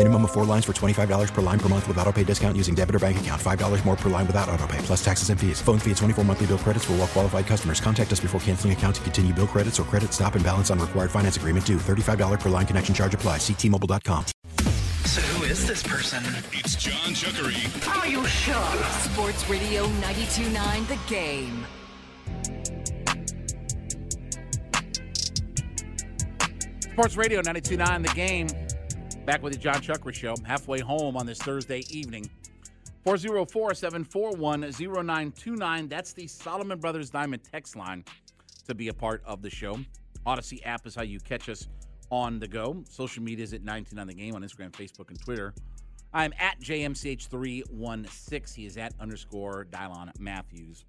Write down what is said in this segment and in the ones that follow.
Minimum of four lines for $25 per line per month with auto pay discount using debit or bank account. $5 more per line without auto pay, plus taxes and fees. Phone fee at 24 monthly bill credits for all well qualified customers. Contact us before canceling account to continue bill credits or credit stop and balance on required finance agreement due. $35 per line connection charge apply. Ctmobile.com. So who is this person? It's John Chuckery. Are you sure? Sports Radio 92.9 The Game. Sports Radio 92.9 The Game. Back with the John Chuckery Show. Halfway home on this Thursday evening. 404-741-0929. That's the Solomon Brothers Diamond text line to be a part of the show. Audacy app is how you catch us on the go. Social media is at 19 on the game on Instagram, Facebook, and Twitter. I'm at JMCH316. He is at underscore Dylon Matthews.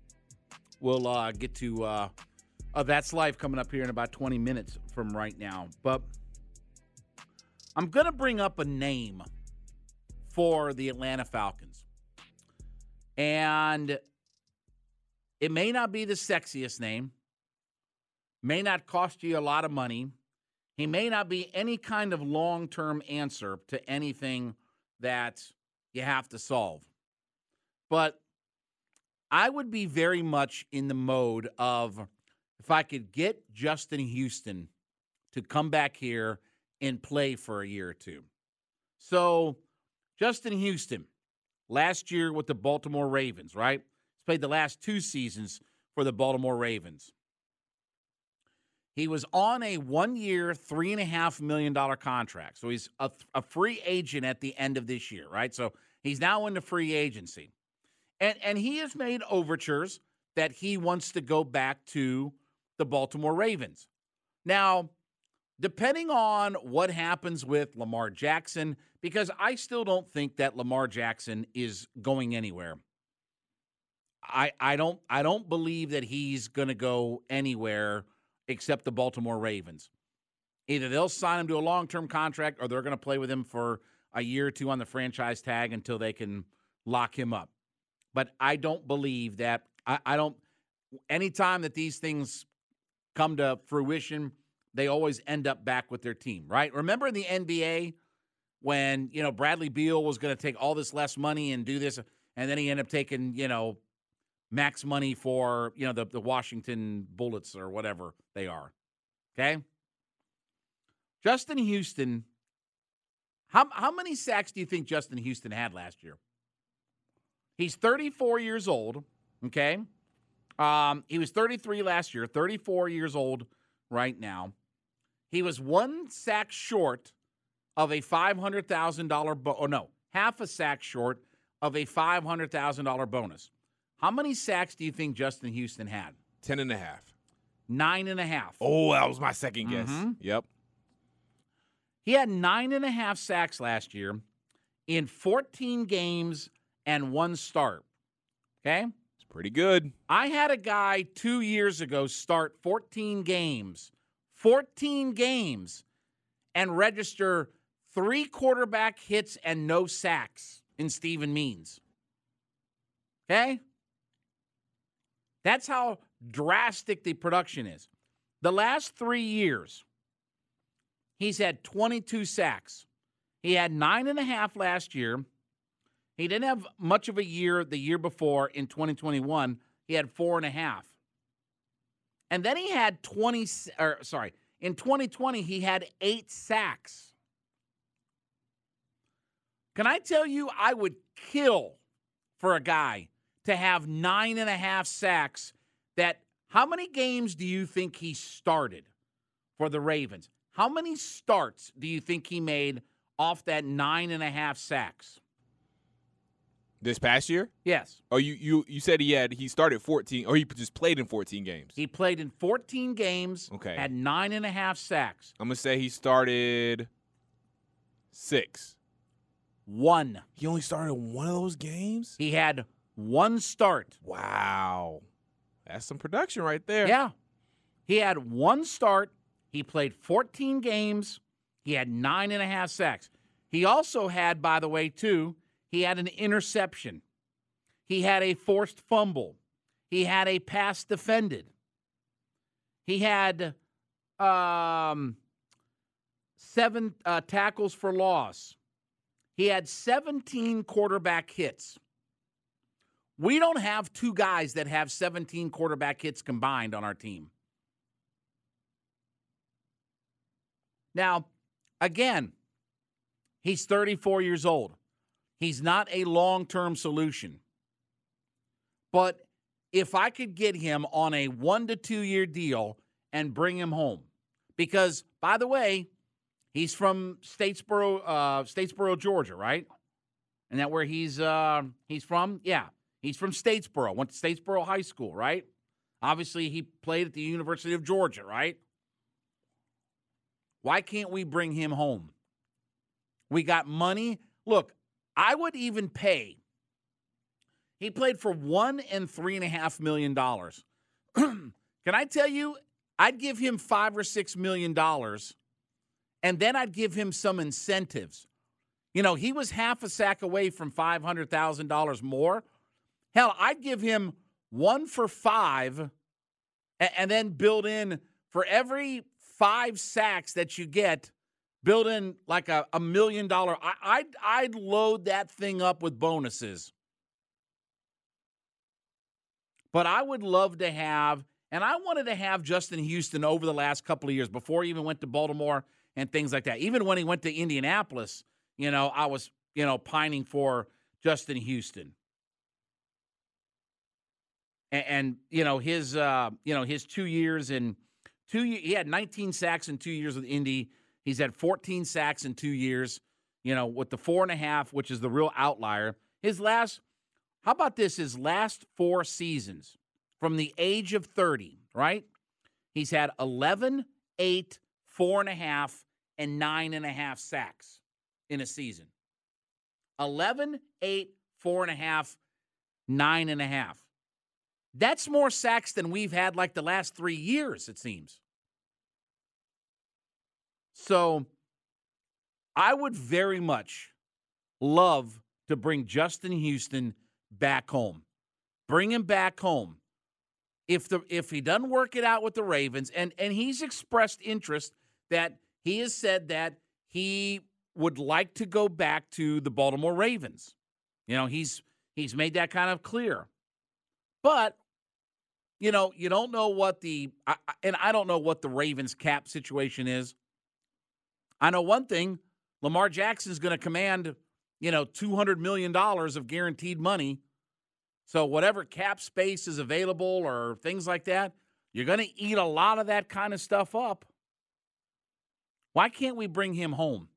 We'll uh, get to uh, uh, That's Life coming up here in about 20 minutes from right now. But I'm going to bring up a name for the Atlanta Falcons. And it may not be the sexiest name, may not cost you a lot of money. He may not be any kind of long term answer to anything that you have to solve. But I would be very much in the mode of if I could get Justin Houston to come back here and play for a year or two. So, Justin Houston, last year with the Baltimore Ravens, right? He's played the last two seasons for the Baltimore Ravens. He was on a one year, $3.5 million contract. So he's a, a, free agent at the end of this year, right? So he's now in the free agency. And, and he has made overtures that he wants to go back to the Baltimore Ravens. Now, depending on what happens with Lamar Jackson, because I still don't think that Lamar Jackson is going anywhere. I, I don't I don't believe that he's going to go anywhere except the Baltimore Ravens. Either they'll sign him to a long term contract or they're going to play with him for a year or two on the franchise tag until they can lock him up. But I don't believe that. I, I don't. Anytime that these things come to fruition, they always end up back with their team, right? Remember in the NBA when, you know, Bradley Beal was going to take all this less money and do this, and then he ended up taking, you know, max money for, you know, the, the Washington Bullets or whatever they are. Okay? Justin Houston, how, how many sacks do you think Justin Houston had last year? He's 34 years old, okay? Um, he was 33 last year, 34 years old right now. He was one sack short of a $500,000, bo- or no, half a sack short of a $500,000 bonus. How many sacks do you think Justin Houston had? Ten and a half. Nine and a half. Oh, that was my 2nd guess. Mhm. Yep. He had nine and a half sacks last year in 14 games and one start. Okay? It's pretty good. I had a guy two years ago start 14 games, 14 games, and register three quarterback hits and no sacks in Steven Means. Okay? That's how drastic the production is. The last three years, he's had 22 sacks. He had nine and a half last year. He didn't have much of a year the year before in 2021. He had four and a half. And then he had 20, or sorry, in 2020, he had eight sacks. Can I tell you, I would kill for a guy to have nine and a half sacks. That how many games do you think he started for the Ravens? How many starts do you think he made off that nine and a half sacks. This past year? Yes. Oh, you you you said he had he started 14 or he just played in 14 games. He played in 14 games, Okay. had nine and a half sacks. I'm gonna say he started six. One. He only started one of those games. He had one start. Wow, that's some production right there. Yeah. He had one start. He played 14 games. He had nine and a half sacks. He also had, by the way, too, he had an interception. He had a forced fumble. He had a pass defended. He had um, seven uh, tackles for loss. He had 17 quarterback hits. We don't have two guys that have 17 quarterback hits combined on our team. Now, again, he's 34 years old. He's not a long term solution. But if I could get him on a one to two year deal and bring him home, because by the way, he's from Statesboro, uh, Statesboro, Georgia, right? And that where he's uh, he's from? Yeah, he's from Statesboro. Went to Statesboro High School, right? Obviously, he played at the University of Georgia, right? Why can't we bring him home? We got money. Look, I would even pay. He played for one and three and a half million dollars. Can I tell you, I'd give him five or six million dollars, and then I'd give him some incentives. You know, he was half a sack away from five hundred thousand dollars more. Hell, I'd give him one for five, and, then build in for every five sacks that you get, build in like a, a million dollar. I, I'd, I'd load that thing up with bonuses. But I would love to have, and I wanted to have Justin Houston over the last couple of years before he even went to Baltimore and things like that. Even when he went to Indianapolis, you know, I was, you know, pining for Justin Houston. And, and you know, his, uh, you know, his two years in two, he had 19 sacks in two years with Indy. He's had 14 sacks in two years, you know, with the four and a half, which is the real outlier. His last, how about this? His last four seasons from the age of 30, right? He's had 11, 8, four and a half, and nine and a half sacks in a season. 11, 8, four and a half, nine and a half. That's more sacks than we've had like the last three years, it seems. So I would very much love to bring Justin Houston back home. Bring him back home. If the if he doesn't work it out with the Ravens, and and he's expressed interest that he has said that he would like to go back to the Baltimore Ravens. You know, he's he's made that kind of clear. But you know, you don't know what the I, and I don't know what the Ravens cap situation is. I know one thing, Lamar Jackson's going to command, you know, 200 million dollars of guaranteed money. So whatever cap space is available or things like that, you're going to eat a lot of that kind of stuff up. Why can't we bring him home?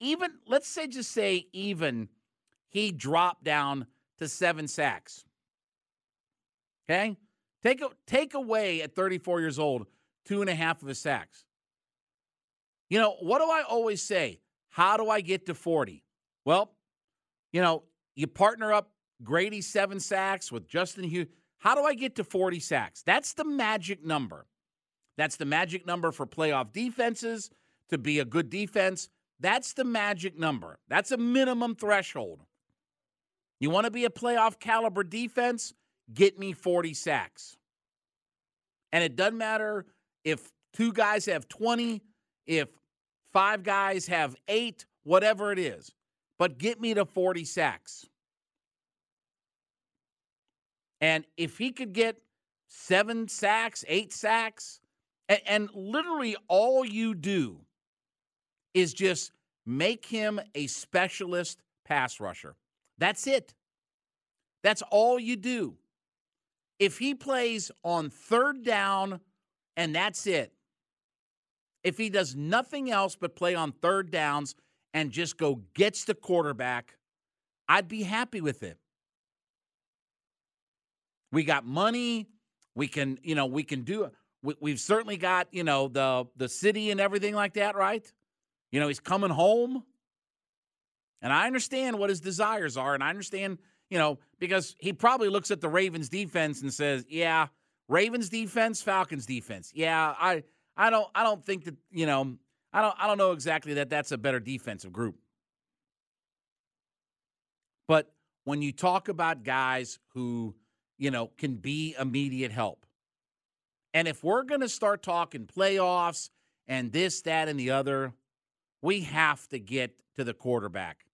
Even let's say just say even he dropped down to 7 sacks. Okay? Take take away at 34 years old two and a half of his sacks. You know, what do I always say? How do I get to 40? Well, you know, you partner up Grady seven sacks with Justin Hughes. How do I get to 40 sacks? That's the magic number. That's the magic number for playoff defenses to be a good defense. That's the magic number. That's a minimum threshold. You want to be a playoff caliber defense? Get me 40 sacks. And it doesn't matter if two guys have 20, if five guys have eight, whatever it is, but get me to 40 sacks. And if he could get seven sacks, eight sacks, and, and literally all you do is just make him a specialist pass rusher. That's it. That's all you do. If he plays on third down and that's it, if he does nothing else but play on third downs and just go gets the quarterback, I'd be happy with it. We got money. We can, you know, we can do. We, we've certainly got, you know, the the city and everything like that, right? You know, he's coming home, and I understand what his desires are, and I understand, you know, because he probably looks at the Ravens defense and says, "Yeah, Ravens defense, Falcons defense. Yeah, I, I don't, I don't think that, you know, I don't, I don't know exactly that that's a better defensive group." But when you talk about guys who you know, can be immediate help. And if we're going to start talking playoffs and this, that, and the other, we have to get to the quarterback.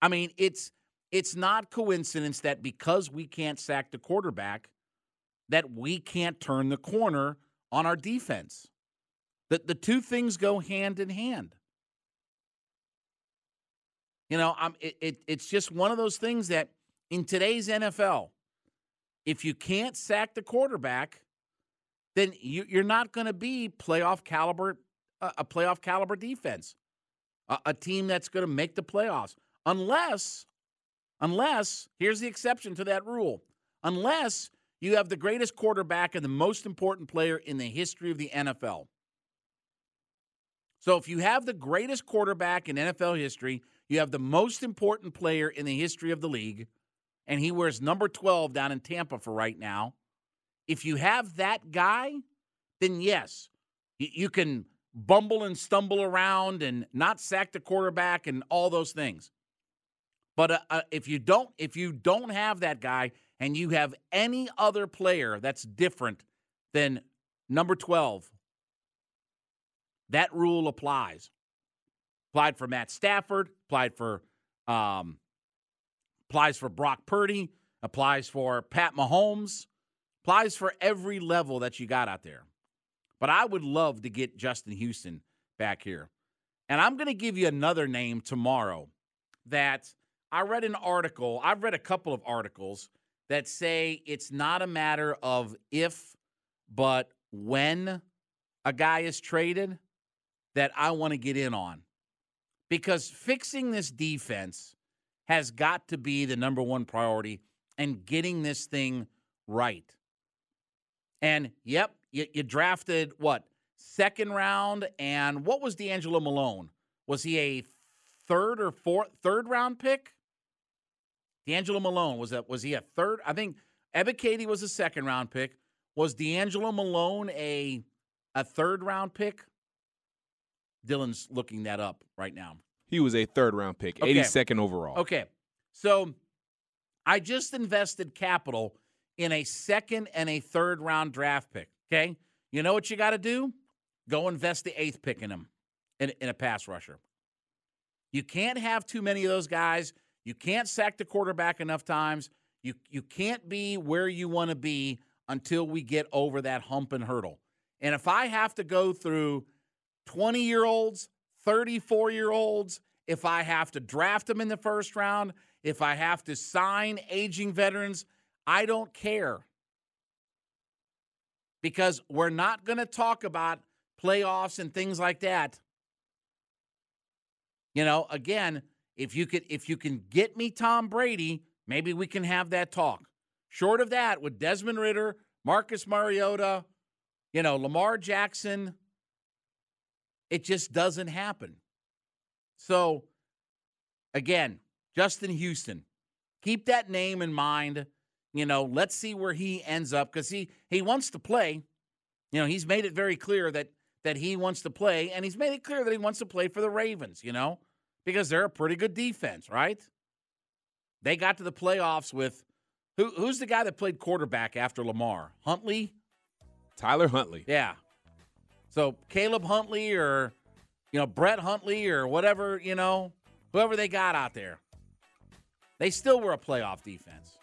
I mean, it's it's not coincidence that because we can't sack the quarterback, that we can't turn the corner on our defense. That the two things go hand in hand. You know, I'm, it, it, it's just one of those things that in today's NFL, if you can't sack the quarterback, then you, are not going to be playoff caliber, uh, a playoff caliber defense, a, a team that's going to make the playoffs, unless, unless here's the exception to that rule, unless you have the greatest quarterback and the most important player in the history of the NFL. So if you have the greatest quarterback in NFL history, you have the most important player in the history of the league and he wears number 12 down in Tampa for right now. If you have that guy, then yes, you can bumble and stumble around and not sack the quarterback and all those things. But uh, uh, if you don't, if you don't have that guy and you have any other player that's different than number 12, that rule applies. Applied for Matt Stafford, applied for um, applies for Brock Purdy, applies for Pat Mahomes, applies for every level that you got out there. But I would love to get Justin Houston back here. And I'm going to give you another name tomorrow that I read an article. I've read a couple of articles that say it's not a matter of if, but when a guy is traded that I want to get in on. Because fixing this defense has got to be the number one priority and getting this thing right. And yep, you, you drafted what? Second round. And what was DeAngelo Malone? Was he a third or fourth, third round pick? DeAngelo Malone was that was he a third? I think Ebiketie was a second round pick. Was DeAngelo Malone a a third round pick? Dylan's looking that up right now. He was a third round pick, okay. 82nd overall. Okay. So I just invested capital in a second and a third round draft pick. Okay. You know what you got to do? Go invest the eighth pick in him in, in a pass rusher. You can't have too many of those guys. You can't sack the quarterback enough times. You, you can't be where you want to be until we get over that hump and hurdle. And if I have to go through 20 year olds, 34 year olds, if I have to draft them in the first round, if I have to sign aging veterans, I don't care. Because we're not going to talk about playoffs and things like that. You know, again, if you could if you can get me Tom Brady, maybe we can have that talk. Short of that, with Desmond Ridder, Marcus Mariota, you know, Lamar Jackson, it just doesn't happen. So, again, Justin Houston, keep that name in mind. You know, let's see where he ends up because he he wants to play. You know, he's made it very clear that that he wants to play, and he's made it clear that he wants to play for the Ravens. You know, because they're a pretty good defense, right? They got to the playoffs with who? Who's the guy that played quarterback after Lamar? Huntley. Tyler Huntley. Yeah. So Caleb Huntley or you know Brett Huntley or whatever you know whoever they got out there, they still were a playoff defense.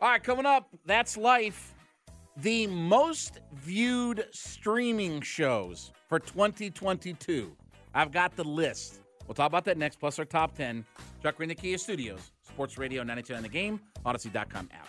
All right, coming up, that's life. The most viewed streaming shows for 2022. I've got the list. We'll talk about that next, plus our top 10. Chuck Green, the Kia Studios, Sports Radio 92 on the game, Audacy.com app.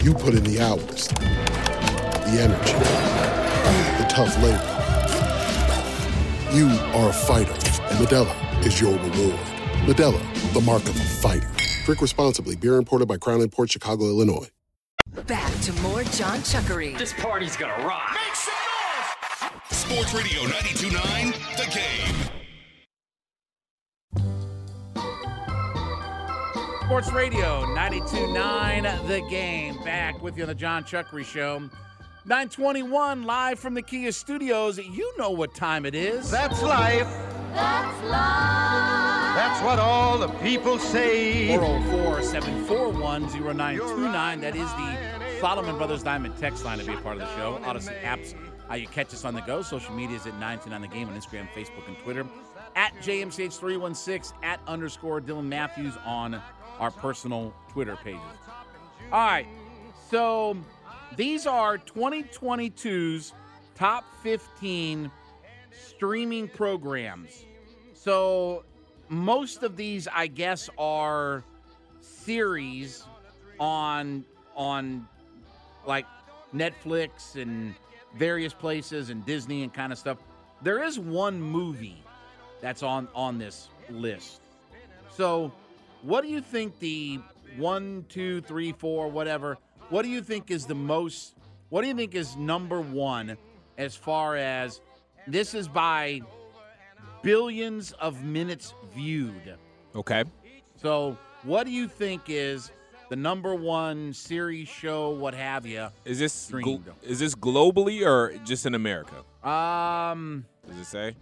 You put in the hours, the energy, the tough labor. You are a fighter, and Modelo is your reward. Modelo, the mark of a fighter. Drink responsibly. Beer imported by Crown Imports Chicago, Illinois. Back to more John Chuckery. This party's gonna rock. Make some noise! Sports Radio 92.9, The Game. Sports Radio 92.9 The Game. Back with you on the John Chuckery Show. 921 live from the Kia Studios. You know what time it is. That's life. That's life. That's what all the people say. 404 741 0929. That is the Solomon Brothers Diamond text line to be a part of the show. Audacy apps, how you catch us on the go. Social media is at 929 The Game on Instagram, Facebook, and Twitter. At JMCH316, at underscore Dylan Matthews on our personal Twitter pages. All right. So these are 2022's top 15 streaming programs. So most of these, I guess, are series on on like Netflix and various places and Disney and kind of stuff. There is one movie that's on on this list. So, what do you think the one, two, three, four, whatever? What do you think is the most? What do you think is number one as far as this is by billions of minutes viewed? Okay. So, what do you think is the number one series, show, what have you? Is this gl- is this globally or just in America? Um, Does it say?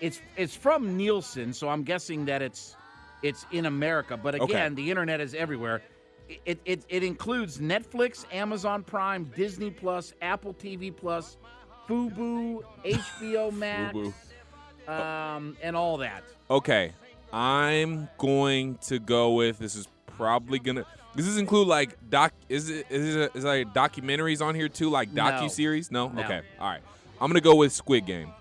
it's it's from Nielsen, so I'm guessing that it's it's in America. But Okay. again, the internet is everywhere. It, it it includes Netflix, Amazon Prime, Disney Plus, Apple TV Plus, Fubo, HBO Max, um, and all that. Okay. I'm going to go with this is probably gonna does this include like doc is it is it is like documentaries on here too like docu series no? No. okay all right i'm gonna go with squid game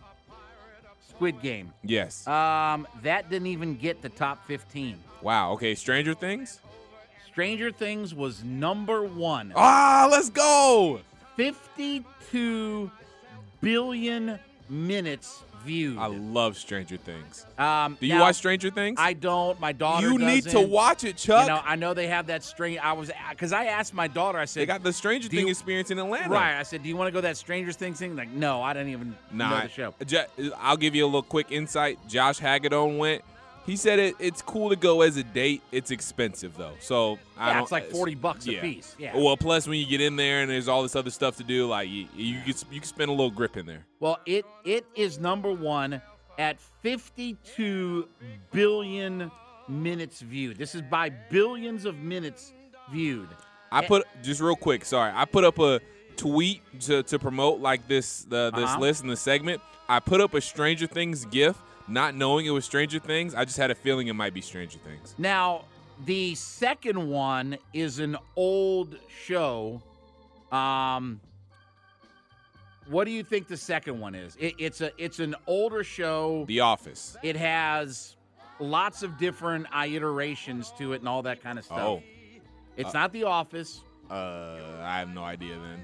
Squid Game. yes Um, that didn't even get the top 15. wow okay stranger things Stranger Things was number one. ah let's go 52 billion minutes i love stranger things Um, do you now, watch stranger things I don't. My daughter. you need to watch it chuck You know, I know they have that string. I was because I asked my daughter. I said, they got the stranger thing you- experience in atlanta Right. I said, "Do you want to go that Stranger Things thing?" Like, no, I didn't even know the show. I'll give you a little quick insight. Josh Hagedorn went. He said it, it's cool to go as a date. It's expensive though, so I Yeah, it's like 40 bucks a piece. Yeah. Well, plus when you get in there and there's all this other stuff to do, like you you can, you can spend a little grip in there. Well, it it is number one at 52 billion minutes viewed. This is by billions of minutes viewed. I put just real quick. Sorry, I put up a tweet to, to promote like this the, this Uh-huh. list and the segment. I put up a Stranger Things gif, not knowing it was Stranger Things. I just had a feeling it might be Stranger Things. Now, the second one is an old show. Um, what do you think the second one is? It, it's a it's an older show. The Office. It has lots of different iterations to it and all that kind of stuff. Oh. It's Uh, not The Office. Uh, I have no idea then.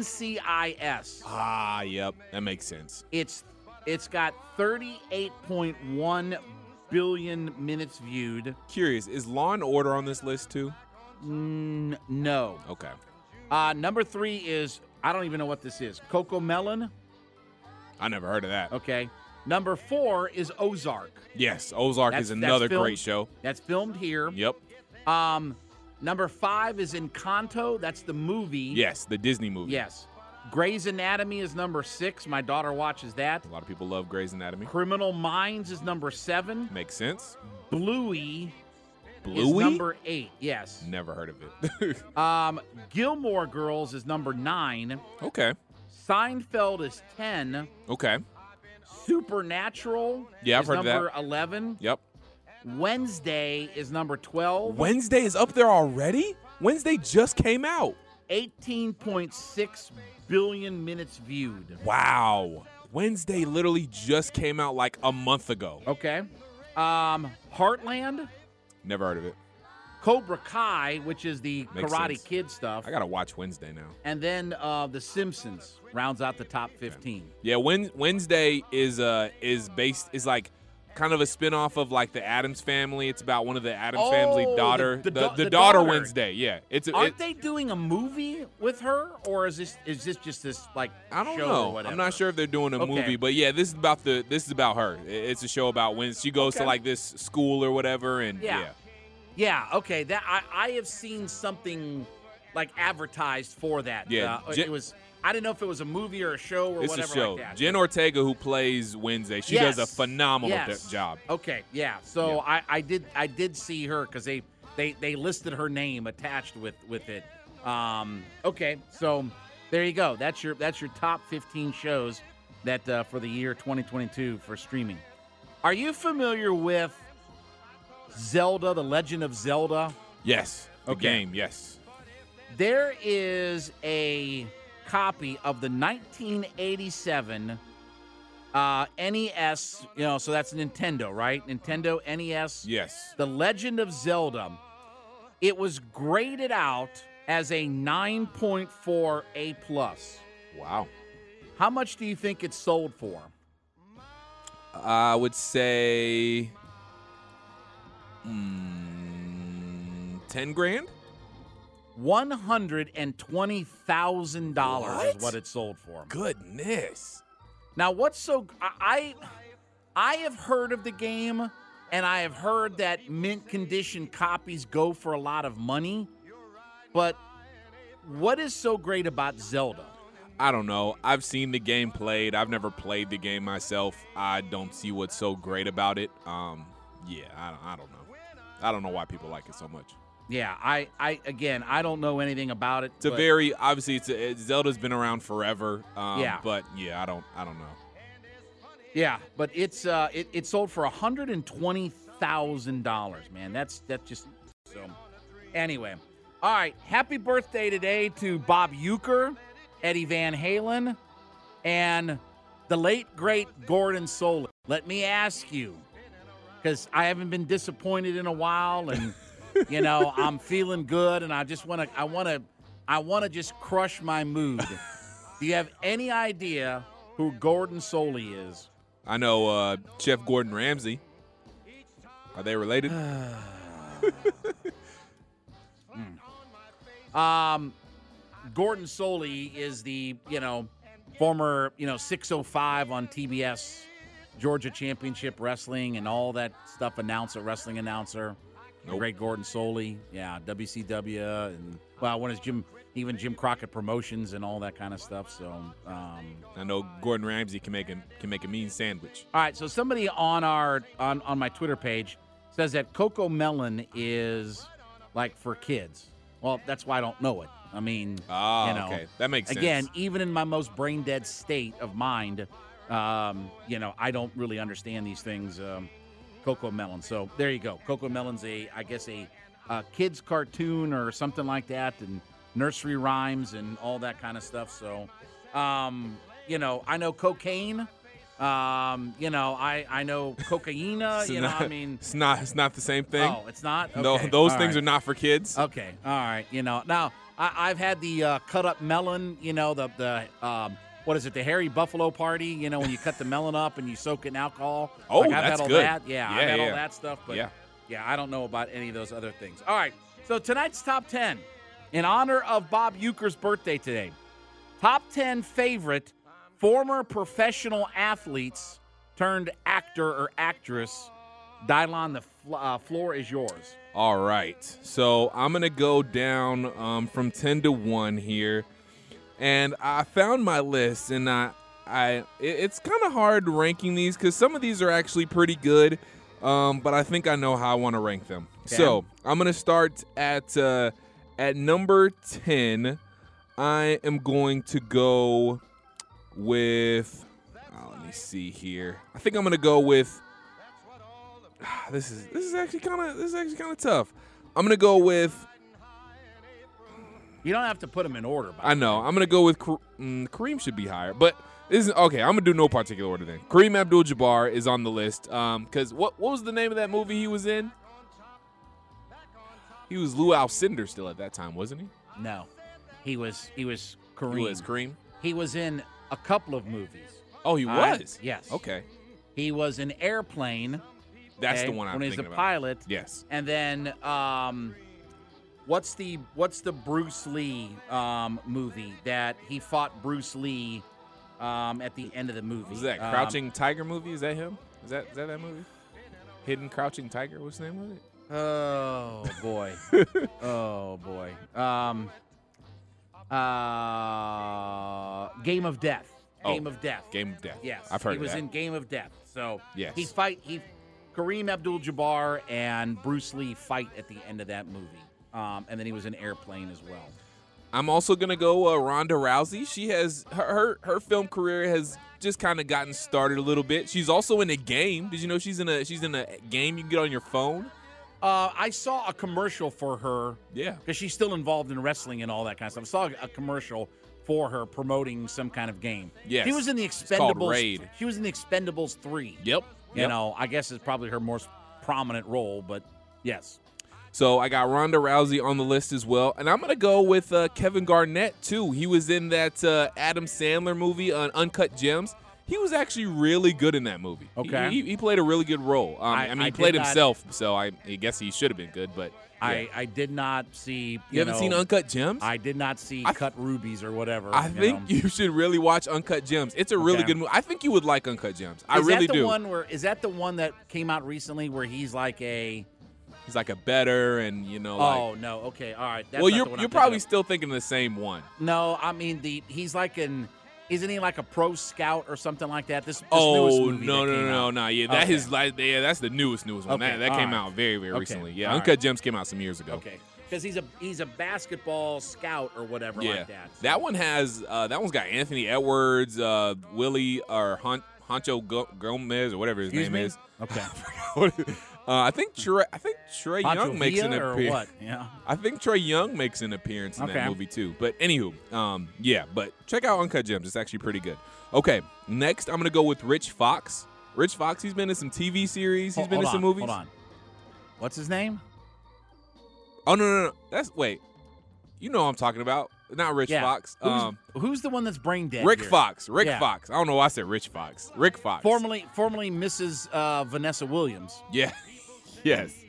NCIS. Ah, yep, that makes sense. It's it's got 38.1 billion minutes viewed. Curious, is Law and Order on this list too? Mm, no. Okay. Uh, number three is I don't even know what this is. Cocomelon. I never heard of that. Okay. Number four is Ozark. Yes, Ozark That's- is another filmed- great show. That's filmed here. Yep. Um, number five is Encanto. That's the movie. Yes, the Disney movie. Yes. Grey's Anatomy is number six. My daughter watches that. A lot of people love Grey's Anatomy. Criminal Minds is number seven. Makes sense. Bluey. Is Bluey? number eight. Yes. Never heard of it. Um, Gilmore Girls is number nine. okay. Seinfeld is ten. Okay. Supernatural. Yeah, I've is heard of that. number eleven. Yep. Wednesday is number twelve. Wednesday is up there already? Wednesday just came out. 18.6 billion minutes viewed. Wow. Wednesday literally just came out like a month ago. Okay. Um, Heartland, Never heard of it. Cobra Kai, which is the Makes Karate sense. Kid stuff, I gotta watch Wednesday now. and then uh, The Simpsons rounds out the top 15. Yeah, Wen- Wednesday is uh is based is like kind of a spin-off of like the Addams family. It's about one of the Addams family Oh, daughter, the- the the, the daughter, daughter. Wednesday. Yeah, it's a, Aren't it, they doing a movie with her, or is this is this just this like I don't show know. I'm not sure if they're doing a Okay. movie, but yeah, this is about the this is about her. It's a show about when she goes to like this school or whatever, and Yeah. yeah, Yeah. Okay. That I I have seen something like advertised for that. Yeah, Uh, it was. I didn't know if it was a movie or a show or it's a show. like that. Jen Ortega, who plays Wednesday, she does a phenomenal Yes. job. Okay, yeah. So Yeah. I, I did I did see her because they, they they listed her name attached with with it. Um, okay, so there you go. That's your that's your top 15 shows that uh, for the year 2022 for streaming. Are you familiar with Zelda: The Legend of Zelda? Yes, the Okay. game. Yes, There is a copy of the 1987 uh, NES. You know, so that's Nintendo, right? Nintendo NES. yes. The Legend of Zelda. It was graded out as a 9.4 A plus. Wow. How much do you think it sold for? I would say, mm, ten grand. One hundred and twenty thousand dollars is what it sold for. Goodness. Now, what's so I I have heard of the game, and I have heard that mint condition copies go for a lot of money. But what is so great about Zelda? I don't know. I've seen the game played. I've never played the game myself. I don't see what's so great about it. Um, yeah, I, I don't know. I don't know why people like it so much. Yeah, I, I again, I don't know anything about it. It's a but- very obviously it's a, Zelda's been around forever. Um, Yeah. but yeah, I don't I don't know. yeah, but it's uh, it, it sold for hundred and twenty thousand dollars. Man, that's that's just so. Anyway, all right. Happy birthday today to Bob Uecker, Eddie Van Halen, and the late great Gordon Solie. Let me ask you, because I haven't been disappointed in a while, and you know I'm feeling good, and I just want to, I want to, I want to just crush my mood. Do you have any idea who Gordon Solie is? I know uh, Chef Gordon Ramsay. Are they related? Um, Gordon Solie is the you know former you know 605 on TBS Georgia Championship Wrestling and all that stuff announcer, wrestling announcer. Nope. Great Gordon Solie, yeah, WCW and well, when is Jim even Jim Crockett Promotions and all that kind of stuff. So, um, I know Gordon Ramsay can make a can make a mean sandwich. all right, so somebody on our on on my Twitter page says that Cocomelon is like for kids. Well, that's why I don't know it. I mean, Ah, you know, okay. That makes sense. Again, even in my most brain dead state of mind, um, you know, I don't really understand these things. Um, Cocomelon. So there you go. Cocomelon's a, I guess, a, a kids cartoon or something like that, and nursery rhymes and all that kind of stuff. So, um, you know, I know cocaine. Um, you know, I I know cocaina. You know, not- I mean, it's not. It's not the same thing. Oh, it's not. No, those all things right. are not for kids. Okay, all right. You know, now I, I've had the uh, cut up melon. You know, the the um, what is it? The hairy buffalo party. You know, when you cut the melon up and you soak it in alcohol. Oh, like, I've that's had all good. that. Yeah, I've Yeah, had all that stuff. But Yeah. yeah, I don't know about any of those other things. All right. So tonight's top ten, in honor of Bob Uecker's birthday today. Top ten favorite former professional athletes turned actor or actress. Dylon, the fl- uh, floor is yours. All right. So I'm going to go down um, from 10 to 1 here. And I found my list, and I, I it- it's kind of hard ranking these because some of these are actually pretty good. Um, but I think I know how I want to rank them. Okay. So I'm going to start at, uh, at number 10. I am going to go with. oh, let me see here. I think I'm going to go with this is this is actually kind of this is actually kind of tough. I'm gonna go with. You don't have to put them in order. By I know. I'm gonna go with Kar- mm, Kareem should be higher, but this is okay. I'm gonna do no particular order then. Kareem Abdul-Jabbar is on the list. Um, because what what was the name of that movie he was in? He was Lou Alcindor still at that time, wasn't he? No, he was he was Kareem. He was Kareem. He was in a couple of movies. Oh, he was. Yes. Okay. He was in Airplane. That's okay, the one I'm when he was a thinking about. pilot. Yes. And then um, what's the what's the Bruce Lee um, movie that he fought Bruce Lee um, at the end of the movie? Was that Um, Crouching Tiger movie? Is that him? Is that is that that movie? Hidden Crouching Tiger. What's the name of it? Oh boy. oh boy. Um uh Game of Death. Oh, Game of Death. Game of Death. Yes. I've heard He was that. in Game of Death. So Yes. he fight he Kareem Abdul Jabbar and Bruce Lee fight at the end of that movie. Um, and then he was in Airplane as well. I'm also gonna go uh, Ronda Rousey. She has her her, her film career has just kind of gotten started a little bit. She's also in a game. Did you know she's in a she's in a game you can get on your phone? Uh, I saw a commercial for her. Yeah. Because she's still involved in wrestling and all that kind of stuff. I saw a commercial for her promoting some kind of game. Yeah, She was in the Expendables. Raid. She was in the Expendables 3. Yep. You Yep. know, I guess it's probably her most prominent role, but yes. So I got Ronda Rousey on the list as well, and I'm gonna go with uh, Kevin Garnett too. He was in that uh, Adam Sandler movie, uh, Uncut Gems. He was actually really good in that movie. Okay. he, he played a really good role. Um, I, I- mean, I he played not- himself, so I, I guess he should have been good. But I, yeah. I did not see. You haven't know, seen Uncut Gems? I did not see I- Cut Rubies or whatever. I you think know. you should really watch Uncut Gems. It's a really Okay. good movie. I think you would like Uncut Gems. I Is really that the do. One where is that the one that came out recently where he's like a? He's like a better, and you know, like. oh no, okay, all right. That's well, you're you're probably still thinking the same one. No, I mean the he's like an isn't he like a pro scout or something like that? This, this newest Oh no no no out. no yeah that Okay. is like yeah that's the newest newest one Okay, that, that came right. out very very Okay, recently yeah all Uncut right. Gems came out some years ago Okay, because he's a he's a basketball scout or whatever yeah like that. that one has uh, that one's got Anthony Edwards uh, Willie or Hon- Honcho Go- Gomez or whatever his Excuse name me? is Okay. Uh, I think Trey I think Trey Pancho Young makes an Villa or appearance? Yeah. I think Trey Young makes an appearance in that movie too but anywho um yeah but check out Uncut Gems it's actually pretty good okay next I'm gonna go with Rich Fox Rich Fox he's been in some TV series he's Hold- been in hold some movies Hold on. What's his name? Oh no, no, no. That's wait. You know what I'm talking about. Not Rich Yeah. Fox. Who's, Um, who's the one that's brain dead? Rick here? Fox. Rick Yeah. Fox. I don't know why I said Rich Fox. Rick Fox. Formerly, formerly Mrs. Uh, Vanessa Williams. Yeah. Yes.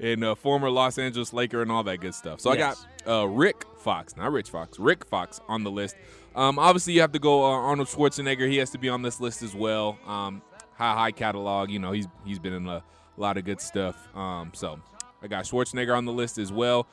And uh, former Los Angeles Laker and all that good stuff. So Yes. I got uh, Rick Fox, not Rich Fox. Rick Fox on the list. Um, obviously, you have to go uh, Arnold Schwarzenegger. He has to be on this list as well. Um, high high catalog. You know, he's he's been in a lot of good stuff. Um, so I got Schwarzenegger on the list as well.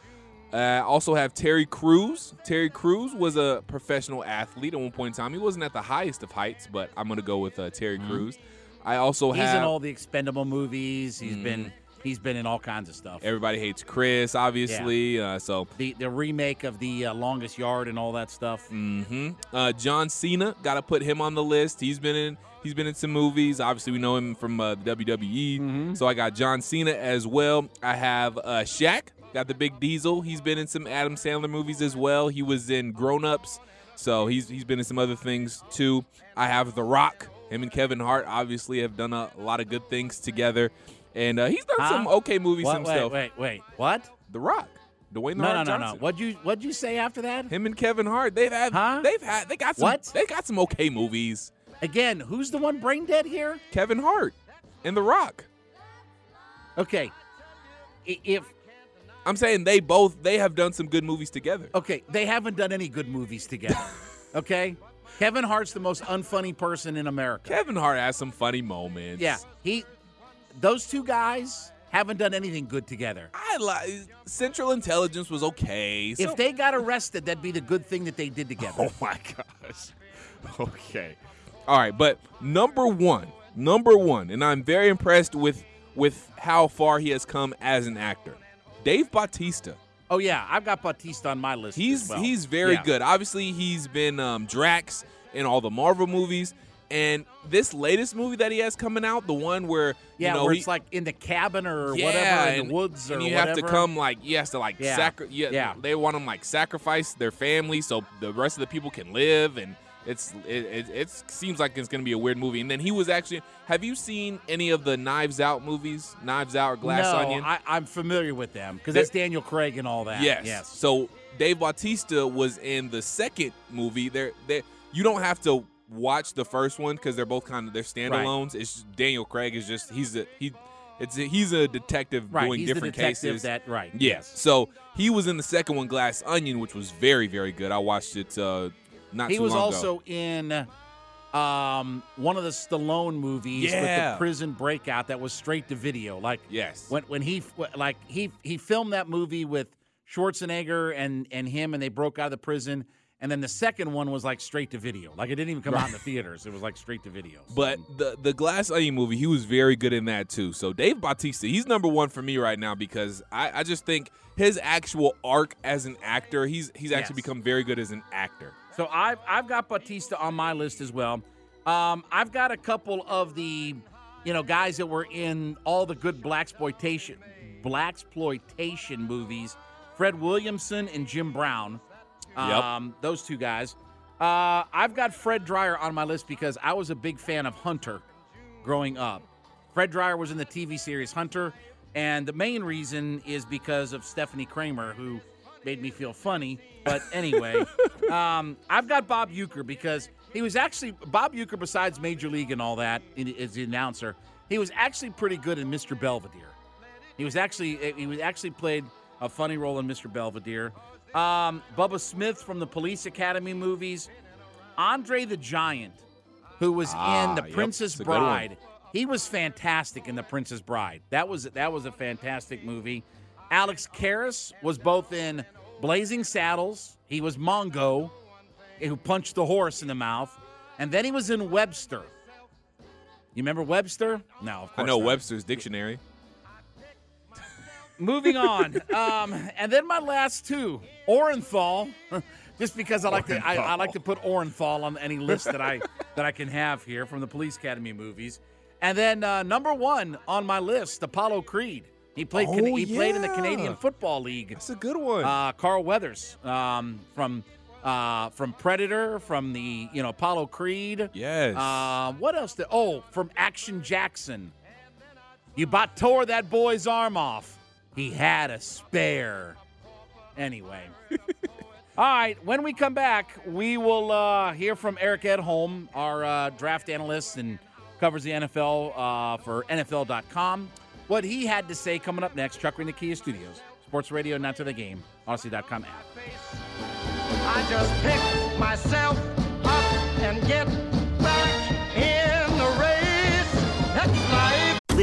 Uh, also have Terry Crews. Terry Crews was a professional athlete at one point in time. He wasn't at the highest of heights, but I'm going to go with uh, Terry Crews. I also He's have in all the expendable movies. He's been He's been in all kinds of stuff. Everybody hates Chris, obviously. Uh, so the the remake of the uh, Longest Yard and all that stuff. hmm Uh, John Cena, got to put him on the list. He's been in he's been in some movies. Obviously, we know him from uh, the WWE. Mm-hmm. So I got John Cena as well. I have uh, Shaq, got the Big Diesel. He's been in some Adam Sandler movies as well. He was in Grown Ups, so he's he's been in some other things too. I have The Rock. Him and Kevin Hart obviously have done a lot of good things together, and uh, he's done Huh? some okay movies What? himself. Wait, wait, wait. What? The Rock, Dwayne the Rock. No, no, Rock no, no. Johnson. What'd you What'd you say after that? Him and Kevin Hart, they've had, Huh? they've had, they got some, What? they got some okay movies. Again, who's the one brain dead here? Kevin Hart and The Rock. Okay, if I'm saying they both they have done some good movies together. okay, they haven't done any good movies together. okay, Kevin Hart's the most unfunny person in America. Kevin Hart has some funny moments. Yeah, he. Those two guys haven't done anything good together. I like Central Intelligence was okay. So- if they got arrested, that'd be the good thing that they did together. Oh my gosh. Okay. All right, but number one, number one, and I'm very impressed with with how far he has come as an actor. Dave Bautista. Oh yeah, I've got Bautista on my list. He's well. he's very Yeah. good. Obviously, he's been um, Drax in all the Marvel movies, and this latest movie that he has coming out, the one where Yeah, you know, where he- it's like in the cabin or yeah, whatever in and, the woods or and you whatever. have to come like he has to like Yeah. sacri- yeah, Yeah. they want him like sacrifice their family so the rest of the people can live and it's it, it, it seems like it's gonna be a weird movie and then he was actually have you seen any of the Knives Out movies Knives Out or Glass no, Onion I, I'm familiar with them because that's Daniel Craig and all that. Yes. Yes. So Dave Bautista was in the second movie. There, there. You don't have to watch the first one because they're both kind of they're standalones. It's Daniel Craig is just he's a he. It's a, he's a detective Right, doing he's different detective cases. that- right, Yeah. yes. So he was in the second one, Glass Onion, which was very very good. I watched it uh, not he was also ago. in um, one of the Stallone movies with Yeah. the prison breakout that was straight to video. Like yes, when when he like he he filmed that movie with Schwarzenegger and and him, and they broke out of the prison. And then the second one was like straight to video. Like it didn't even come out in the theaters. It was like straight to video. But the the Glass Onion movie, he was very good in that too. So Dave Bautista, he's number one for me right now because I, I just think his actual arc as an actor, he's he's actually Yes. become very good as an actor. So I've I've got Bautista on my list as well. Um, I've got a couple of the, you know, guys that were in all the good black exploitation, black exploitation movies. Fred Williamson and Jim Brown. Yep. Um, those two guys. Uh, I've got Fred Dryer on my list because I was a big fan of Hunter growing up. Fred Dryer was in the TV series Hunter, and the main reason is because of Stepfanie Kramer, who made me feel funny. But anyway, um, I've got Bob Uecker because he was actually Bob Uecker. Besides Major League and all that, as the announcer, he was actually pretty good in Mr. Belvedere. He was actually he was actually played a funny role in Mr. Belvedere. Um, Bubba Smith from the Police Academy movies. Andre the Giant, who was Ah, in The yep, Princess it's a good one. Bride. He was fantastic in The Princess Bride. That was that was a fantastic movie. Alex Karras was both in Blazing Saddles. He was Mongo, who punched the horse in the mouth, and then he was in Webster. You remember Webster? No, of course I know not. Webster's dictionary. Moving on, um, and then my last two, Orenthal, just because I like to I, I like to put Orenthal on any list that I that I can have here from the Police Academy movies, and then uh, number one on my list, Apollo Creed. He played Oh, he played in the. Canadian Football League. That's a good one. Uh, Carl Weathers um, from uh, from Predator, from the you know Apollo Creed. Yes. Uh, what else? Did, oh, from Action Jackson. You bought tore that boy's arm off. He had a spare. Anyway. All right. When we come back, we will uh, hear from Eric Edholm, our uh, draft analyst and covers the NFL uh, for NFL.com. What he had to say coming up next. Chuck in the Kia Studios, Sports Radio, not to the game, Audacy.com app. I just pick myself up and get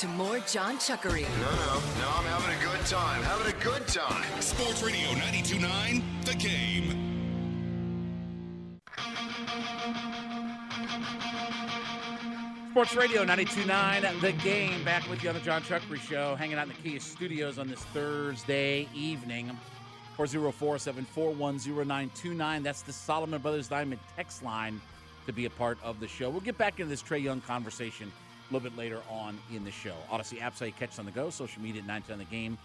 Back to more John Chuckery. No, no, no, I'm having a good time. Having a good time. Sports Radio 92.9, The Game. Sports Radio 92.9, The Game. Back with you on the John Chuckery Show, hanging out in the Kia Studios on this Thursday evening. 404-741-0929. That's the Solomon Brothers Diamond text line to be a part of the show. We'll get back into this Trae Young conversation a little bit later on in the show. Audacy app site, catch on the go. Social media at 910 The Game.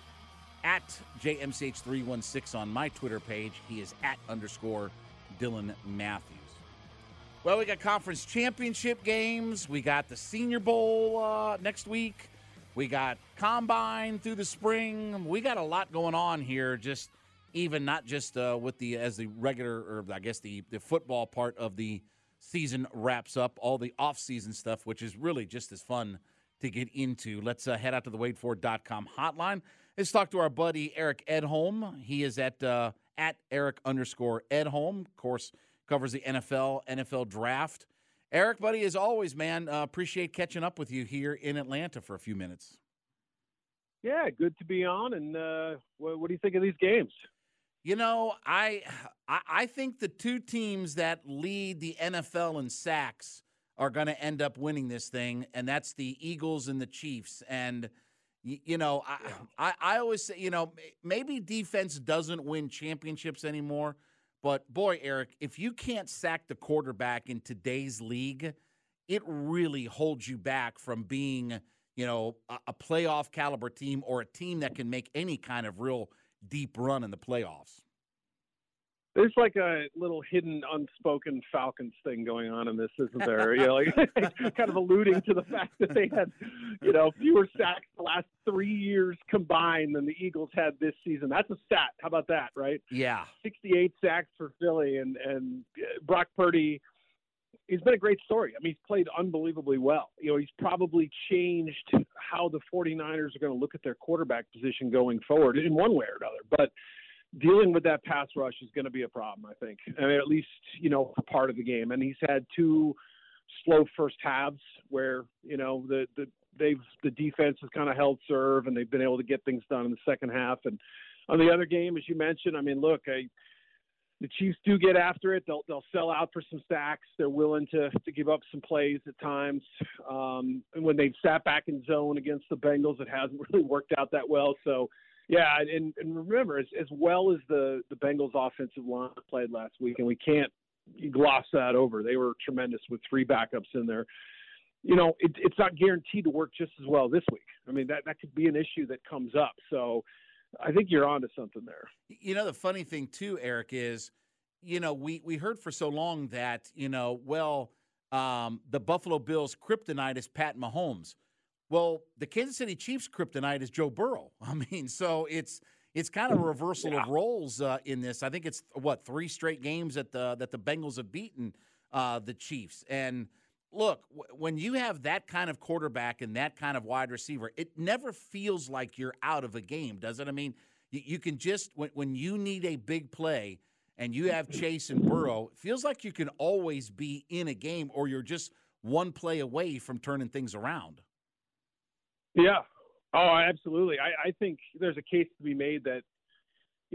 At JMCH316 on my Twitter page. He is at underscore Dylan Matthews. Well, we got conference championship games. We got the Senior Bowl uh, next week. We got combine through the spring. We got a lot going on here. Just even not just uh, with the as the regular or I guess the the football part of the season wraps up, all the off-season stuff, which is really just as fun to get into. Let's uh, head out to the WadeFord.com hotline. Let's talk to our buddy Eric Edholm. He is at uh, at Eric underscore Edholm. Of course covers the NFL, NFL draft. Eric, buddy, as always, man, uh, appreciate catching up with you here in Atlanta for a few minutes. Yeah, good to be on. And uh, what, what, do you think of these games? You know, I, I think the two teams that lead the NFL in sacks are going to end up winning this thing, and that's the Eagles and the Chiefs. And you know, I, I, I always say, you know, maybe defense doesn't win championships anymore but boy, Eric, if you can't sack the quarterback in today's league, it really holds you back from being, you know, a, a playoff caliber team or a team that can make any kind of real deep run in the playoffs. There's like a little hidden, unspoken Falcons thing going on in this, isn't there? you know, like kind of alluding to the fact that they had, you know, fewer sacks the last three years combined than the Eagles had this season. That's a stat. How about that, right? Yeah, 68 sacks for Philly, and and uh, Brock Purdy. He's been a great story. I mean, he's played unbelievably well. You know, he's probably changed how the 49ers are going to look at their quarterback position going forward in one way or another. But dealing with that pass rush is going to be a problem, I think. I mean, at least, you know, part of the game. And he's had two slow first halves where, you know, the, the, they've, the defense has kind of held serve and they've been able to get things done in the second half. And on the other game, as you mentioned, I mean, look, I, the Chiefs do get after it. They'll they'll sell out for some sacks. They're willing to to give up some plays at times. Um, and when they've sat back in zone against the Bengals, it hasn't really worked out that well. So yeah, and, and remember, as, as well as the, the Bengals offensive line played last week, and we can't gloss that over. They were tremendous with three backups in there. You know, it, it's not guaranteed to work just as well this week. I mean, that, that could be an issue that comes up. So I think you're onto something there. You know, the funny thing, too, Eric, is, you know, we, we heard for so long that, you know, well, um, the Buffalo Bills' kryptonite is Pat Mahomes. Well, the Kansas City Chiefs kryptonite is Joe Burrow. I mean, so it's it's kind of a reversal yeah. of roles uh, in this. I think it's what three straight games that the that the Bengals have beaten uh, the Chiefs. And look, when you have that kind of quarterback and that kind of wide receiver, it never feels like you're out of a game, does it? I mean, you, you can just when when you need a big play and you have Chase and Burrow, it feels like you can always be in a game, or you're just one play away from turning things around. Yeah. Oh, absolutely. I, I think there's a case to be made that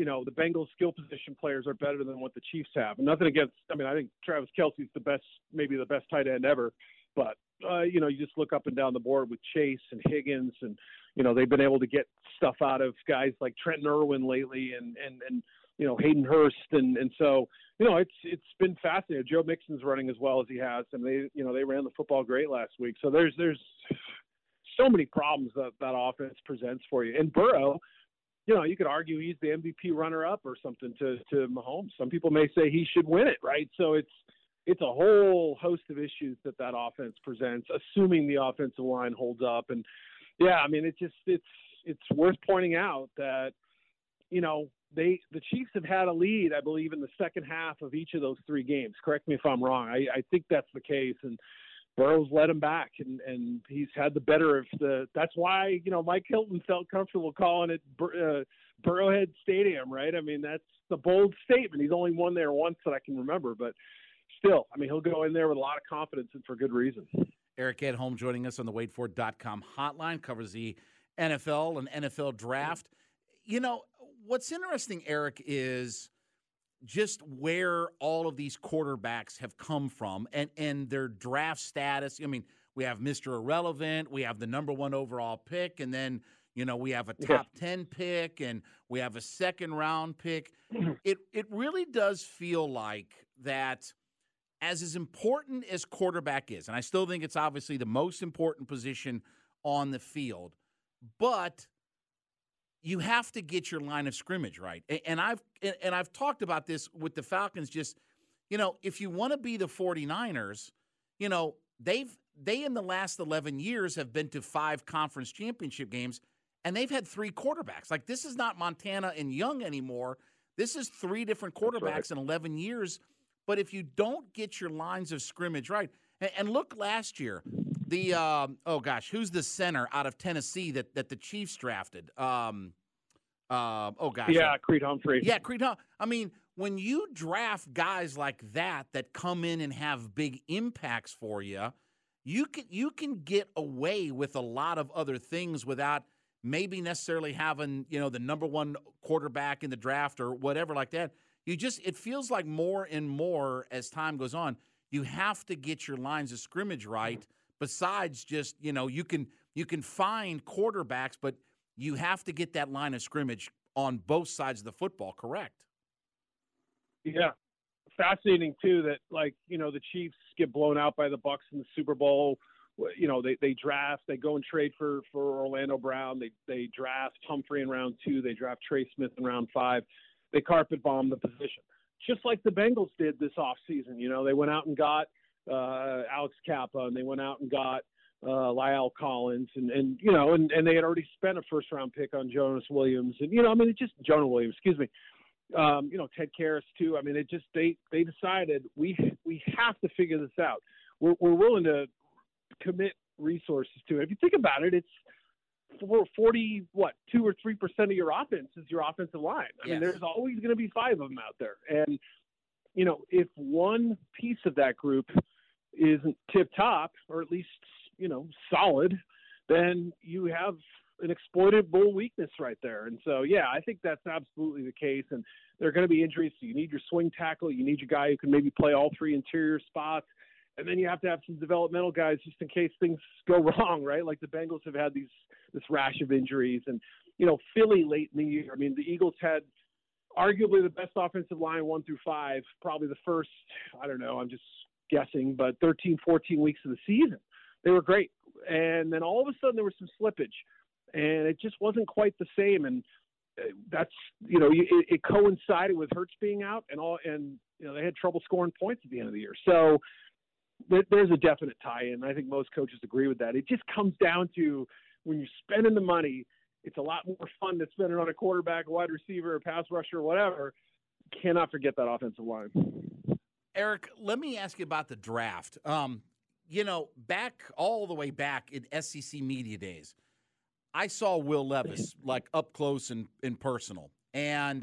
you know the Bengals skill position players are better than what the Chiefs have. Nothing against. I mean, I think Travis Kelce's the best, maybe the best tight end ever. But uh, you know, you just look up and down the board with Chase and Higgins, and you know they've been able to get stuff out of guys like Trenton Irwin lately, and and and you know Hayden Hurst, and and so you know it's it's been fascinating. Joe Mixon's running as well as he has, and they you know they ran the football great last week. So there's there's so many problems that that offense presents for you. And Burrow, you know, you could argue he's the MVP runner-up or something to to Mahomes. Some people may say he should win it, right? So it's it's a whole host of issues that that offense presents, assuming the offensive line holds up. And yeah, I mean, it just it's it's worth pointing out that you know, they the Chiefs have had a lead, I believe, in the second half of each of those three games. Correct me if I'm wrong. I, I think that's the case, and Burrow's led him back, and and he's had the better of the. That's why you know Mike Hilton felt comfortable calling it uh, Burrowhead Stadium, right? I mean, that's the bold statement. He's only won there once that I can remember, but still, I mean, he'll go in there with a lot of confidence and for good reason. Eric Edholm joining us on the WadeFord.com hotline covers the NFL and NFL draft. You know, what's interesting, Eric, is just where all of these quarterbacks have come from and, and their draft status. I mean, we have Mr. Irrelevant, we have the number one overall pick, and then, you know, we have a top yeah. 10 pick and we have a second round pick. it it really does feel like that as as important as quarterback is, and I still think it's obviously the most important position on the field, but you have to get your line of scrimmage right. And I've and I've talked about this with the Falcons just you know, if you want to be the 49ers, you know, they've they in the last 11 years have been to 5 conference championship games and they've had 3 quarterbacks. Like this is not Montana and Young anymore. This is three different quarterbacks right. in 11 years. But if you don't get your lines of scrimmage right, and, and look last year, the um, oh gosh, who's the center out of Tennessee that that the Chiefs drafted? Um, uh, oh gosh, yeah, Creed Humphrey. Yeah, Creed Humphrey. I mean, when you draft guys like that that come in and have big impacts for you, you can you can get away with a lot of other things without maybe necessarily having you know the number one quarterback in the draft or whatever like that. You just it feels like more and more as time goes on, you have to get your lines of scrimmage right besides just you know you can you can find quarterbacks, but you have to get that line of scrimmage on both sides of the football correct. Yeah, fascinating too that like you know the Chiefs get blown out by the Bucks in the Super Bowl. You know they they draft, they go and trade for for Orlando Brown. They they draft Humphrey in round two. They draft Trey Smith in round five. They carpet bomb the position, just like the Bengals did this offseason. You know they went out and got uh, Alex Cappa, and they went out and got uh, La'el Collins, and and you know, and and they had already spent a first round pick on Jonas Williams, and you know, I mean, it just Jonah Williams, excuse me. Um, you know, Ted Karras too. I mean, it just they they decided we we have to figure this out. We're we're willing to commit resources to it. If you think about it, it's for 40 what two or three percent of your offense is your offensive line. I yes. mean, there's always going to be five of them out there, and you know, if one piece of that group isn't tip top, or at least you know solid, then you have an exploitable weakness right there. And so, yeah, I think that's absolutely the case. And there are going to be injuries. So you need your swing tackle. You need your guy who can maybe play all three interior spots. And then you have to have some developmental guys just in case things go wrong, right? Like the Bengals have had these this rash of injuries, and you know Philly late in the year. I mean, the Eagles had arguably the best offensive line one through five, probably the first. I don't know. I'm just guessing, but 13, 14 weeks of the season they were great. And then all of a sudden there was some slippage, and it just wasn't quite the same. And uh, that's you know it, it coincided with Hurts being out, and all and you know they had trouble scoring points at the end of the year. So there's a definite tie-in. I think most coaches agree with that. It just comes down to when you're spending the money, it's a lot more fun to spend it on a quarterback, wide receiver, pass rusher, whatever. Cannot forget that offensive line. Eric, let me ask you about the draft. Um, you know, back all the way back in SEC media days, I saw Will Levis like up close and, and personal. And,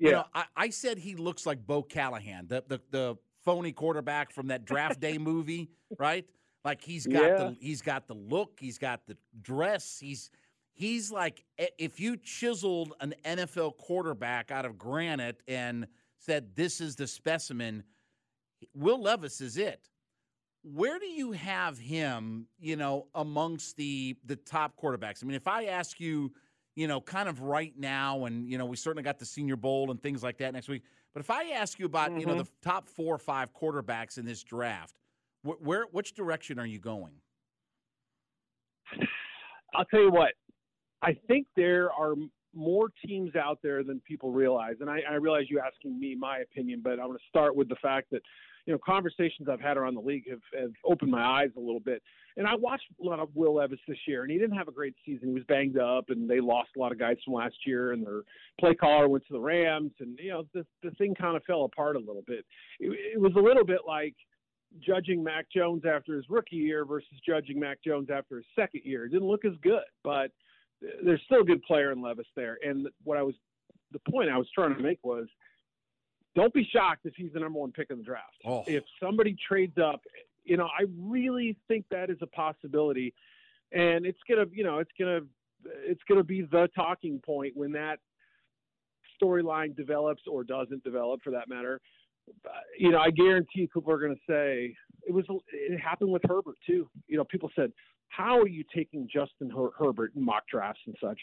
you yeah. know, I, I, said he looks like Bo Callahan, the, the, the phony quarterback from that draft day movie, right? Like he's got yeah. the he's got the look, he's got the dress, he's he's like if you chiseled an NFL quarterback out of granite and said this is the specimen, Will Levis is it where do you have him, you know, amongst the the top quarterbacks? I mean, if I ask you, you know, kind of right now, and you know, we certainly got the Senior Bowl and things like that next week. But if I ask you about, mm-hmm. you know, the mm-hmm. top four or five quarterbacks in this draft, wh- where which direction are you going? I'll tell you what. I think there are more teams out there than people realize. And I, I realize you asking me my opinion, but I want to start with the fact that, you know, conversations I've had around the league have, have opened my eyes a little bit. And I watched a lot of Will Levis this year, and he didn't have a great season. He was banged up, and they lost a lot of guys from last year, and their play caller went to the Rams, and you know, the the thing kind of fell apart a little bit. It, it was a little bit like judging Mac Jones after his rookie year versus judging Mac Jones after his second year. It didn't look as good, but there's still a good player in Levis there. And what I was, the point I was trying to make was, don't be shocked if he's the number one pick in the draft. Oh. If somebody trades up, you know, I really think that is a possibility, and it's gonna, you know, it's gonna, it's gonna be the talking point when that storyline develops or doesn't develop, for that matter. You know, I guarantee people are going to say it was. It happened with Herbert too. You know, people said, "How are you taking Justin Her- Herbert in mock drafts and such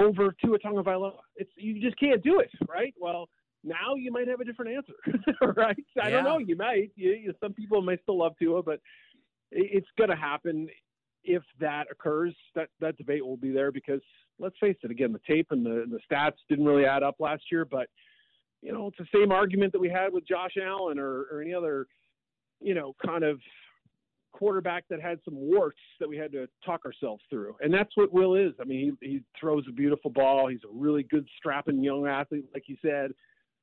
over to Tua Tagovailoa? It's you just can't do it, right?" Well, now you might have a different answer, right? I don't know. You might. You, you, some people may still love Tua, but it, it's going to happen if that occurs. That that debate will be there because let's face it. Again, the tape and the the stats didn't really add up last year, but you know, it's the same argument that we had with Josh Allen or, or any other, you know, kind of quarterback that had some warts that we had to talk ourselves through. And that's what Will is. I mean, he, he throws a beautiful ball. He's a really good, strapping young athlete, like you said.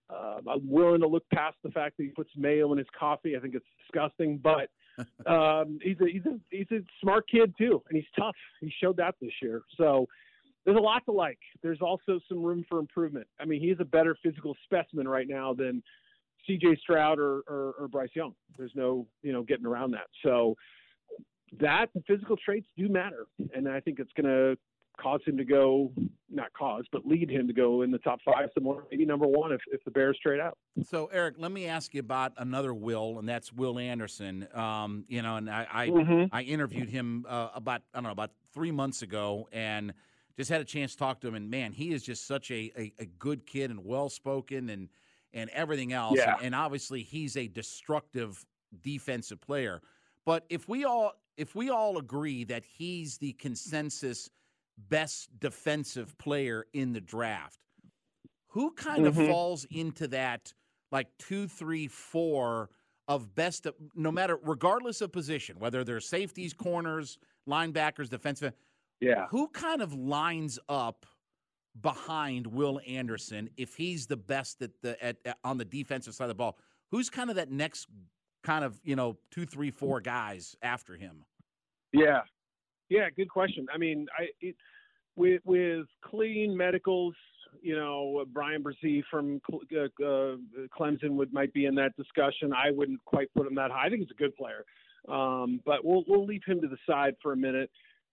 Uh, I'm willing to look past the fact that he puts mayo in his coffee. I think it's disgusting, but um, he's a he's a he's a smart kid too, and he's tough. He showed that this year. So there's a lot to like. There's also some room for improvement. I mean, he's a better physical specimen right now than C.J. Stroud or, or, or Bryce Young. There's no you know getting around that. So that the physical traits do matter, and I think it's going to cause him to go not cause but lead him to go in the top five somewhere maybe number one if, if the bears trade out So, Eric, let me ask you about another Will, and that's Will Anderson. Um, you know, and I I, Mhm. I interviewed him uh, about I don't know about three months ago, and just had a chance to talk to him. And man, he is just such a a, a good kid and well spoken and and everything else. Yeah. And, and obviously, he's a destructive defensive player. But if we all if we all agree that he's the consensus best defensive player in the draft, who kind of Mhm. falls into that like two, three, four of best, no matter, regardless of position, whether they're safeties, corners, linebackers, defensive. Yeah. Who kind of lines up behind Will Anderson if he's the best at the at, at- on the defensive side of the ball? Who's kind of that next kind of you know two, three, four guys after him? Yeah, yeah, good question. I mean, I it, with with clean medicals, you know, Bryan Bresee from uh, uh, Clemson would might be in that discussion. I wouldn't quite put him that high. I think he's a good player, um, but we'll we'll leave him to the side for a minute.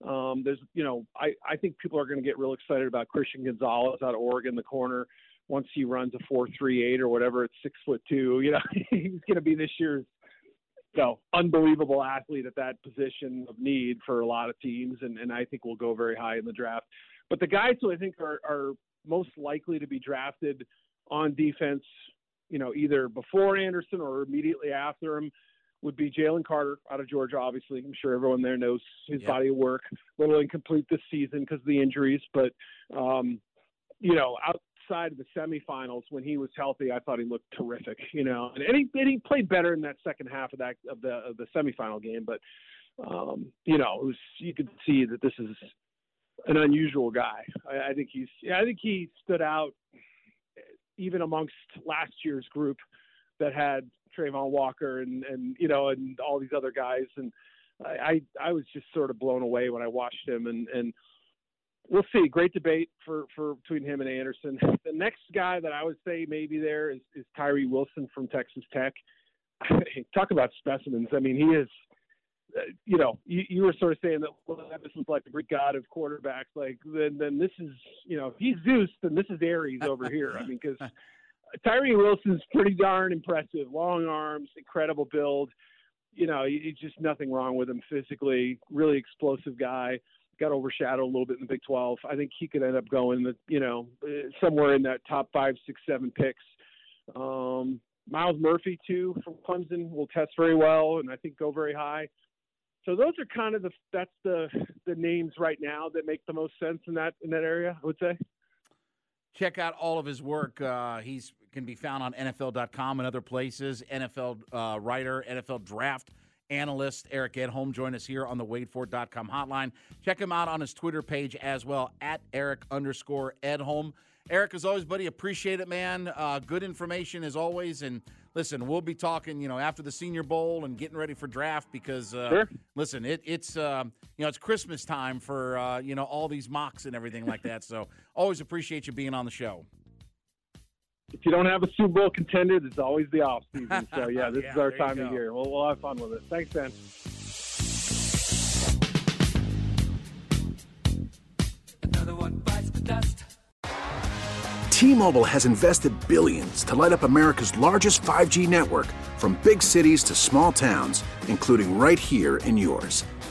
Um, there's, you know, I I think people are going to get real excited about Christian Gonzalez out of Oregon, the corner. Once he runs a four three eight or whatever, it's six foot two. You know, he's going to be this year's you know, unbelievable athlete at that position of need for a lot of teams, and, and I think will go very high in the draft. But the guys who I think are, are most likely to be drafted on defense, you know, either before Anderson or immediately after him, would be Jalen Carter out of Georgia. Obviously, I'm sure everyone there knows his Yeah. body of work. A little incomplete this season because of the injuries, but um, you know, outside of the semifinals when he was healthy, I thought he looked terrific. You know, and, and he and he played better in that second half of that of the of the semifinal game. But um, you know, it was you could see that this is an unusual guy. I, I think he's I think he stood out even amongst last year's group that had Travon Walker and and you know and all these other guys and I, I was just sort of blown away when I watched him and and we'll see. Great debate for for between him and Anderson. The next guy that I would say maybe there is is Tyree Wilson from Texas Tech. Talk about specimens. I mean, he is. uh, You know, you, you were sort of saying that well, this was like the Greek god of quarterbacks. Like then, then this is you know, if he's Zeus, then this is Ares over here. I mean, because Tyree Wilson's pretty darn impressive. Long arms, incredible build. You know, y- just nothing wrong with him physically. Really explosive guy. Got overshadowed a little bit in the Big 12. I think he could end up going, the, you know, uh, somewhere in that top five, six, seven picks. Um, Myles Murphy too from Clemson will test very well, and I think go very high. So those are kind of the that's the the names right now that make the most sense in that in that area. I would say. check out all of his work. Uh, he's can be found on NFL.com and other places. NFL uh, writer, NFL draft analyst Eric Edholm join us here on the WadeFord.com hotline. Check him out on his Twitter page as well at Eric underscore Edholm. Eric, as always, buddy, appreciate it, man. Uh, good information as always. And listen, we'll be talking, you know, after the Senior Bowl and getting ready for draft because, uh, Sure. listen, it, it's uh, you know it's Christmas time for uh, you know all these mocks and everything like that. So always appreciate you being on the show. If you don't have a Super Bowl contender, there's always the off season. So yeah, this Yeah, is our time of year. We'll, we'll have fun with it. Thanks, Ben. T-Mobile has invested billions to light up America's largest 5G network from big cities to small towns, including right here in yours.